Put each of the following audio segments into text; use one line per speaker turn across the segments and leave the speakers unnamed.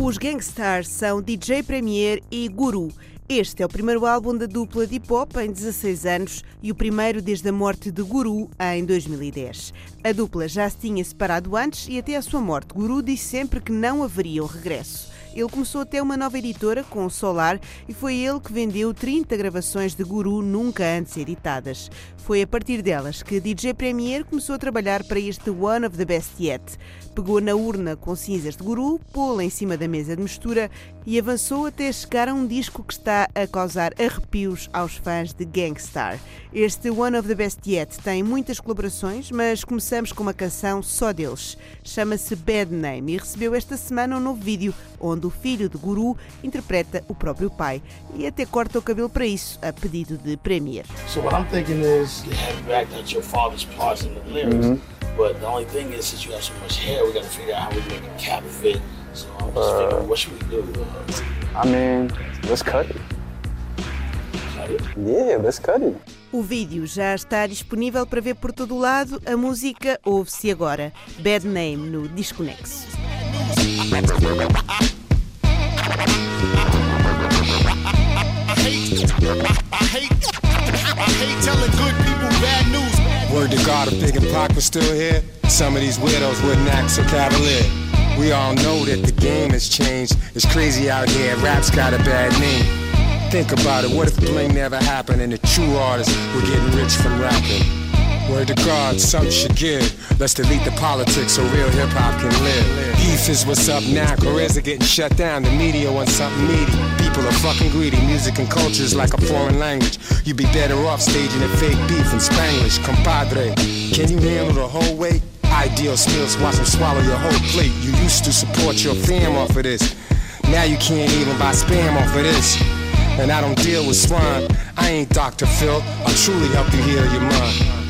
Os Gangstar são DJ Premier e Guru. Este é o primeiro álbum da dupla de hip-hop em 16 anos e o primeiro desde a morte de Guru em 2010. A dupla já se tinha separado antes e até a sua morte, Guru disse sempre que não haveria um regresso. Ele começou até uma nova editora com o Solar e foi ele que vendeu 30 gravações de Guru nunca antes editadas. Foi a partir delas que DJ Premier começou a trabalhar para este One of the Best Yet. Pegou na urna com cinzas de Guru, pô-la em cima da mesa de mistura e avançou até chegar a um disco que está a causar arrepios aos fãs de Gangstar. Este One of the Best Yet tem muitas colaborações, mas começamos com uma canção só deles. Chama-se Bad Name e recebeu esta semana um novo vídeo onde o filho de Guru interpreta o próprio pai e até corta o cabelo para isso, a pedido de Premier.
So what I'm thinking is have back that your father's parts in the lyrics. But the only thing is, since you have so much hair, we got to figure out how we make a cap fit. So I'm just figuring, what should we do? Uh,
I mean, let's cut it.
cut it?
Yeah, let's cut it.
O vídeo já está disponível para ver por todo o lado. A música ouve-se agora. Bad Name no Desconexo.
Word to God, if Big and Pac was still here, some of these widows wouldn't act so cavalier. We all know that the game has changed. It's crazy out here. Rap's got a bad name. Think about it. What if bling never happened and the true artists were getting rich from rapping? Word to God, something should give. Let's delete the politics so real hip hop can live. Beef is what's up now. Careers are getting shut down. The media wants something meaty. People are fucking greedy. Music and culture is like a foreign language. You'd be better off staging a fake beef in Spanglish. Compadre, can you handle the whole weight? Ideal skills, watch them swallow your whole plate. You used to support your fam off of this. Now you can't even buy spam off of this. And I don't deal with swine. I ain't Dr. Phil. I'll truly help you heal your mind.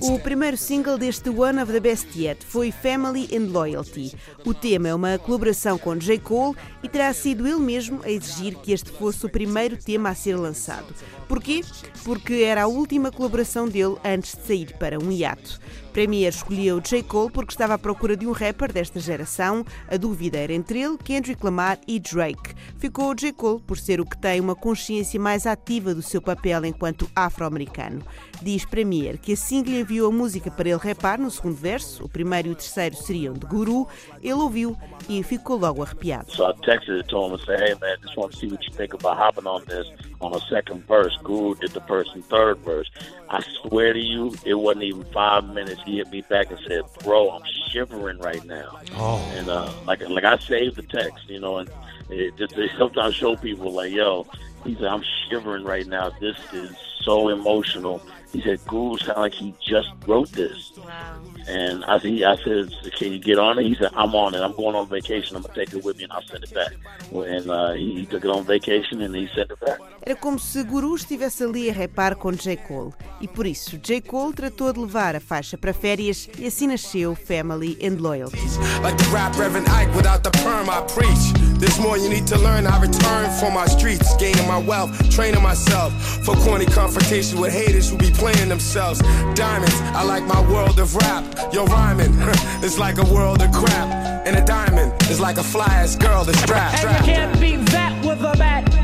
O primeiro single deste One of the Best Yet foi Family and Loyalty. O tema é uma colaboração com J. Cole e terá sido ele mesmo a exigir que este fosse o primeiro tema a ser lançado. Porquê? Porque era a última colaboração dele antes de sair para um hiato. Premier escolheu J. Cole porque estava à procura de um rapper desta geração. A dúvida era entre ele, Kendrick Lamar e Drake. Ficou J. Cole por ser o que tem uma consciência mais ativa do seu papel enquanto afro-americano. Diz Premier que assim que lhe enviou a música para ele rapar no segundo verso, o primeiro e o terceiro seriam de Guru, ele ouviu e ficou logo arrepiado.
So I texted to him and said, hey, man, just want to see what you think about hopping on this on the second verse. Guru did the first and third verse. I swear to you, it wasn't even five minutes. He hit me back and said, bro, I'm shivering right now. Oh. And uh, like, like I saved the text, you know, and it just it sometimes show people like, yo, he said, I'm shivering right now. This is so emotional. He said, Guru sound like he just wrote this. Wow. And I, he, I said, can you get on it? He said, I'm on it. I'm going on vacation. I'm going to take it with me and I'll send it back. And uh, he, he took it on vacation and he sent it back.
Era como se Guru estivesse ali a rapar com J. Cole. E por isso, J. Cole tratou de levar a faixa para férias e assim nasceu Family and Loyalty.
Like the rap Reverend Ike without the perm I preach. There's more you need to learn. I return for my streets, gaining my wealth, training myself for corny confrontation with haters who be playing themselves. Diamonds, I like my world of rap. Yo, rhyming, it's like a world of crap. And a diamond is like a fly ass girl that's strapped.
And you can't beat that with a bat.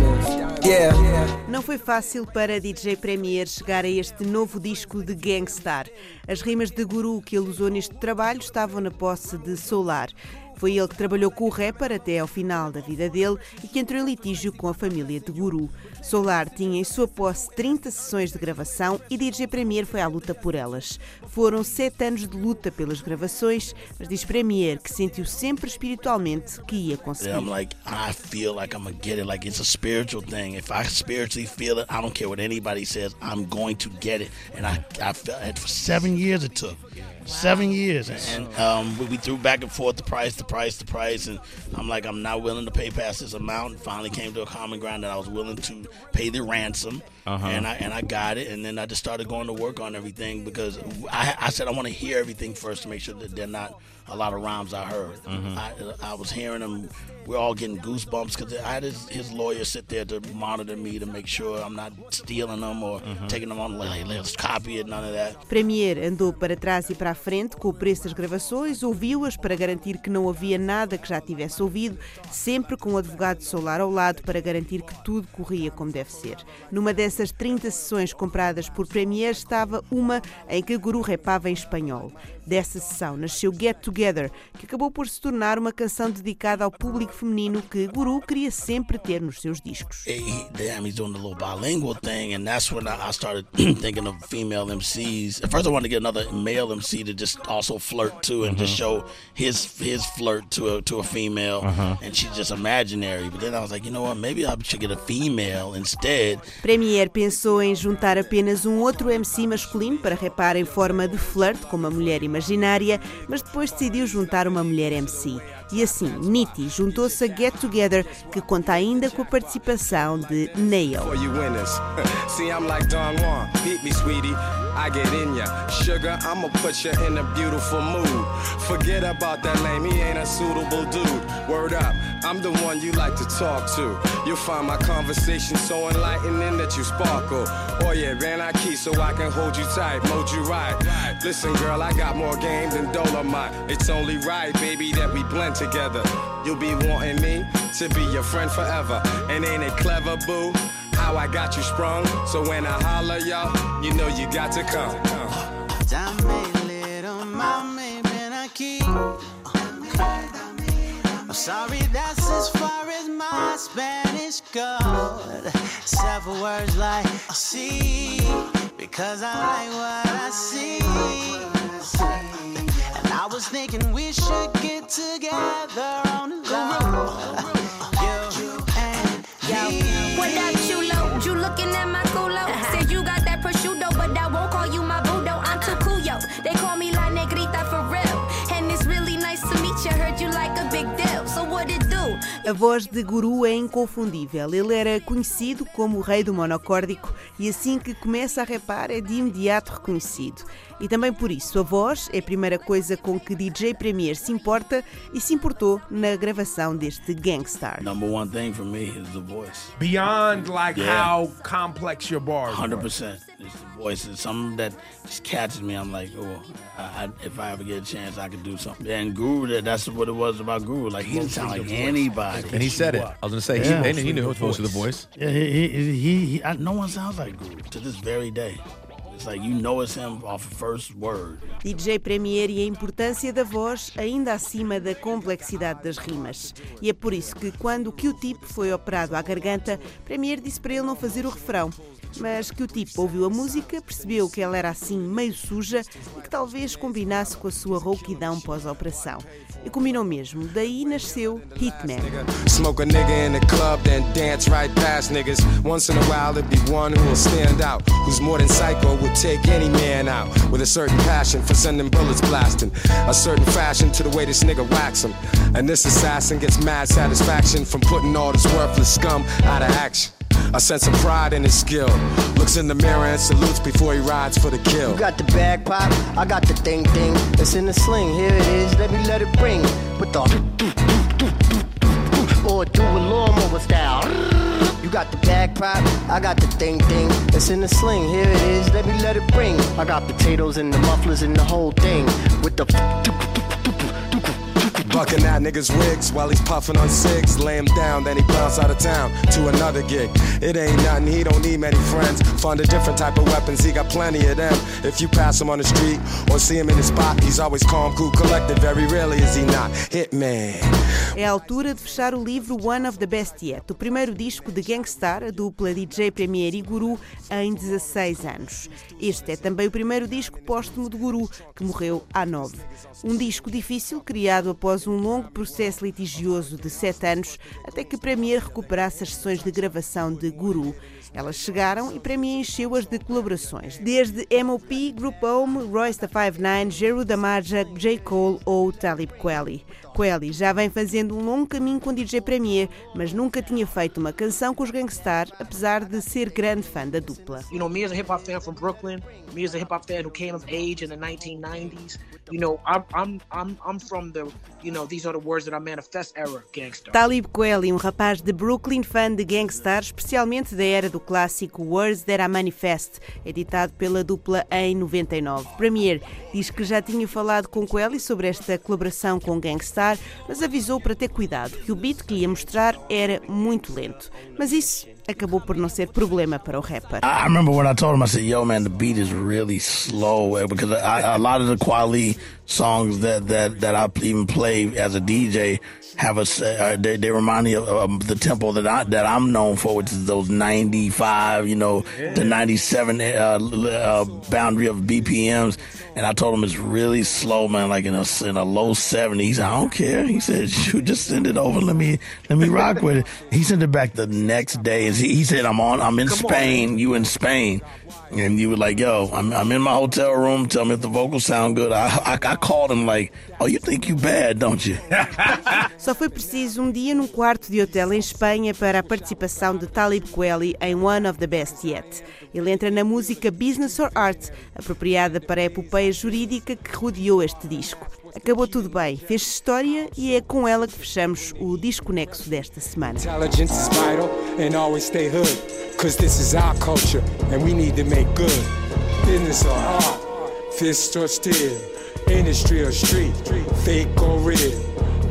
Não foi fácil para DJ Premier chegar a este novo disco de Gangstar. As rimas de Guru que ele usou neste trabalho estavam na posse de Solar. Foi ele que trabalhou com o rapper até ao final da vida dele e que entrou em litígio com a família de Guru. Solar tinha em sua posse 30 sessões de gravação e DJ Premier foi à luta por elas. Foram sete anos de luta pelas gravações, mas diz Premier que sentiu sempre espiritualmente que ia conseguir.
I'm like, I feel like I'm gonna get it. Like it's a spiritual thing. If I spiritually feel it, I don't care what anybody says. I'm going to get it. And I, I felt for seven years. It took.
Seven years, and um, we, we threw back and forth the price, the price, the price, and I'm like, I'm not willing to pay past this amount. And finally, came to a common ground that I was willing to pay the ransom,
Uh-huh.
and I and I got it, and then I just started going to work on everything because I, I said I want to hear everything first to make sure that they're not a lot of rhymes I heard.
Mm-hmm.
I, I was hearing them. We're all getting goosebumps because I had his, his lawyer sit there to monitor me to make sure I'm not stealing them or
Mm-hmm.
taking them on. Like, let's copy it. None of that.
Premier andou para trás e para a frente com o preço das gravações, ouviu-as para garantir que não havia nada que já tivesse ouvido, sempre com o advogado Solar ao lado para garantir que tudo corria como deve ser. Numa dessas 30 sessões compradas por Premier estava uma em que Guru repava em espanhol. Dessa sessão nasceu Get Together, que acabou por se tornar uma canção dedicada ao público feminino que Guru queria sempre ter nos seus discos.
He, he- damn, he's doing the little bilingual thing, and that's when I, started thinking of female MCs. At first, I wanted to get another male MC to just also flirt too, and just show his his flirt to a to a female, and she's just imaginary. But then I was like, you know what? Maybe I should get a female instead.
Premier pensou em juntar apenas um outro MC masculino para rapar em forma de flirt com uma mulher imaginária, mas depois decidiu juntar uma mulher MC. E assim, Nitti juntou-se a Get Together, que conta ainda com a participação de Nail.
I'm the one you like to talk to. You'll find my conversation so enlightening that you sparkle. Oh yeah, Van I key so I can hold you tight, mold you right. Listen, girl, I got more game than Dolomite. It's only right, baby, that we blend together. You'll be wanting me to be your friend forever. And ain't it clever, boo? How I got you sprung. So when I holler, y'all, you know you got to come.
Dame little mommy. I'm sorry, that's as far as my Spanish goes. Several words like see, because I like what I see. And I was thinking we should get together on the low.
A
voz de Guru é inconfundível. Ele era conhecido como o rei do monocórdico e assim que começa a rapar é de imediato reconhecido. E também por isso, a voz é a primeira coisa com que DJ Premier se importa e se importou na gravação deste Gangstar.
Number one thing for me is the voice.
Beyond like
Yeah.
how complex your bars.
Hundred
were.
Percent. It's the voice. It's something that just catches me. I'm like, oh, I, I, if I ever get a chance, I could do something. And Guru, that that's what it was about Guru. Like he didn't sound like anybody.
And he said it. I was gonna say he,
Yeah.
and he knew it was supposed to the voice.
Yeah, he, he, he, he I, no one sounds like Guru to this very day. Like you know it's him off the first word.
DJ Premier e a importância da voz ainda acima da complexidade das rimas. E é por isso que quando o Q-Tip foi operado à garganta, Premier disse para ele não fazer o refrão. Mas Q-Tip ouviu a música, percebeu que ela era assim meio suja e que talvez combinasse com a sua rouquidão pós-operação. E combinou mesmo, daí nasceu Hitman.
Smoke a nigga in the club, then dance right past niggas. Once in a while, it'd be one who will stand out, who's more than psycho, would take any man out. With a certain passion for sending bullets blasting, a certain fashion to the way this nigga whacks him. And this assassin gets mad satisfaction from putting all this worthless scum out of action. A sense of pride in his skill. Looks in the mirror and salutes before he rides for the kill.
You got the bag pop, I got the thing thing. It's in the sling, here it is, let me let it ring. With the or do a lawnmower style. You got the bag pop, I got the thing thing. It's in the sling, here it is, let me let it ring. I got potatoes and the mufflers and the whole thing. With the
Bucking niggas' wigs while he's puffing on cigs. Lay him down, then he bounce out of town to another gig. It ain't nothing, he don't need many friends. A different type of weapons, he got plenty of them. If you pass him on the street or see him in spot, he's always calm, cool, collected. Very rarely is he not. Hitman.
É a altura de fechar o livro One of the Best Yet, o primeiro disco de Gangstar, a dupla DJ Premier e Guru, em 16 anos. Este é também o primeiro disco póstumo de Guru, que morreu há nove. Um disco difícil, criado após um longo processo litigioso de sete anos, até que Premier recuperasse as sessões de gravação de Guru. Elas chegaram e Premier encheu-as de colaborações, desde M.O.P., Group Home, Royce da 59, Jeru Damaja, J. Cole ou Talib Kweli. Kweli já vem fazendo um longo caminho com DJ Premier, mas nunca tinha feito uma canção com os Gangstar, apesar de ser grande fã da dupla.
You know, me as a hip hop fan from Brooklyn, me as a hip hop fan who came of age in the 1990s, you know, I'm I'm I'm I'm from the, you know, these are the words that I manifest era gangster.
Talib Kweli, um rapaz de Brooklyn, fã de Gangstar, especialmente da era do clássico Words That I Manifest, editado pela dupla em 99. Premier diz que já tinha falado com Kweli sobre esta colaboração com Gangstar, mas avisou para ter cuidado, que o beat que lhe ia mostrar era muito lento. Mas isso acabou por não ser problema para o rapper.
I remember when I told him, I said, "Yo, man, the beat is really slow eh, because I, a lot of the Quali songs that that that I even play as a DJ have a uh, they, they remind me of, of the tempo that I that I'm known for, which is those 95, you know, the 97 uh, uh, boundary of BPMs. And I told him it's really slow, man, like in a in a low 70. He said, I don't care. He said, shoot, just send it over. Let me let me rock with it. He sent it back the next day, and he, said, I'm on. I'm in
Come
Spain.
on.
You in Spain? And you were like, yo, I'm, I'm in my hotel room. Tell me if the vocals sound good. I, I, I called him like, oh, you think you bad, don't you?
Só foi preciso um dia num quarto de hotel em Espanha para a participação de Talib Kweli em One of the Best Yet. Ele entra na música Business or Art, apropriada para a epopeia jurídica que rodeou este disco. Acabou tudo bem, fez história e é com ela que fechamos o Disco Nexo desta semana.
Intelligence is vital and always stay hood. Cause this is our culture and we need to make good. Business or art, fist or steel, industry or street, fake or real,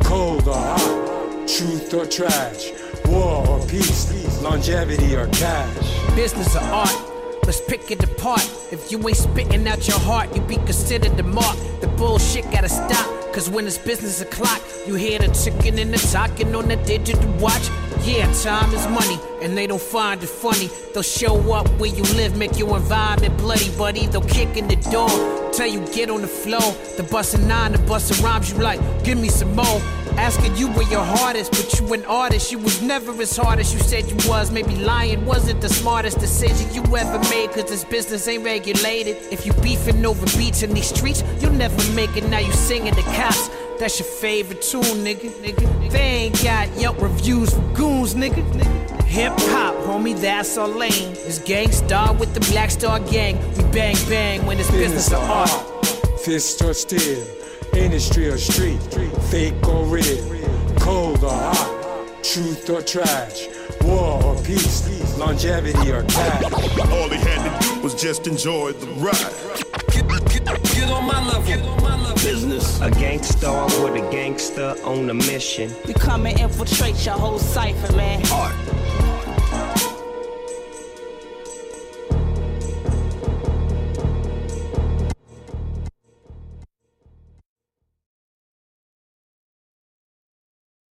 cold or hot, truth or trash, war or peace, longevity or cash.
Business or art, let's pick it apart. If you ain't spitting out your heart, you be considered the mark. The bullshit gotta stop. Cause when it's business o'clock, you hear the ticking and the talking on the digital watch. Yeah, time is money, and they don't find it funny. They'll show up where you live, make your environment bloody, buddy. They'll kick in the door, tell you get on the floor. The bust a nine, the bust a rhymes, you like, give me some more. Asking you where your heart is, but you an artist. You was never as hard as you said you was. Maybe lying wasn't the smartest decision you ever made, cause this business ain't regulated. If you beefing over beats in these streets, you'll never make it. Now you singing the cops. That's your favorite tune, nigga. nigga. They ain't got Yelp reviews for goons, nigga. Hip hop, homie, that's our lane. It's Gangstar with the Black Star Gang. We bang bang when it's business or art.
Fist or steel, industry or street, fake or real, cold or hot, truth or trash, war or peace, longevity or cash.
All he had to do was just enjoy the ride.
Get on my level.
Business.
A gangster with a gangster on a mission.
We come and infiltrate your whole cipher, man.
Art.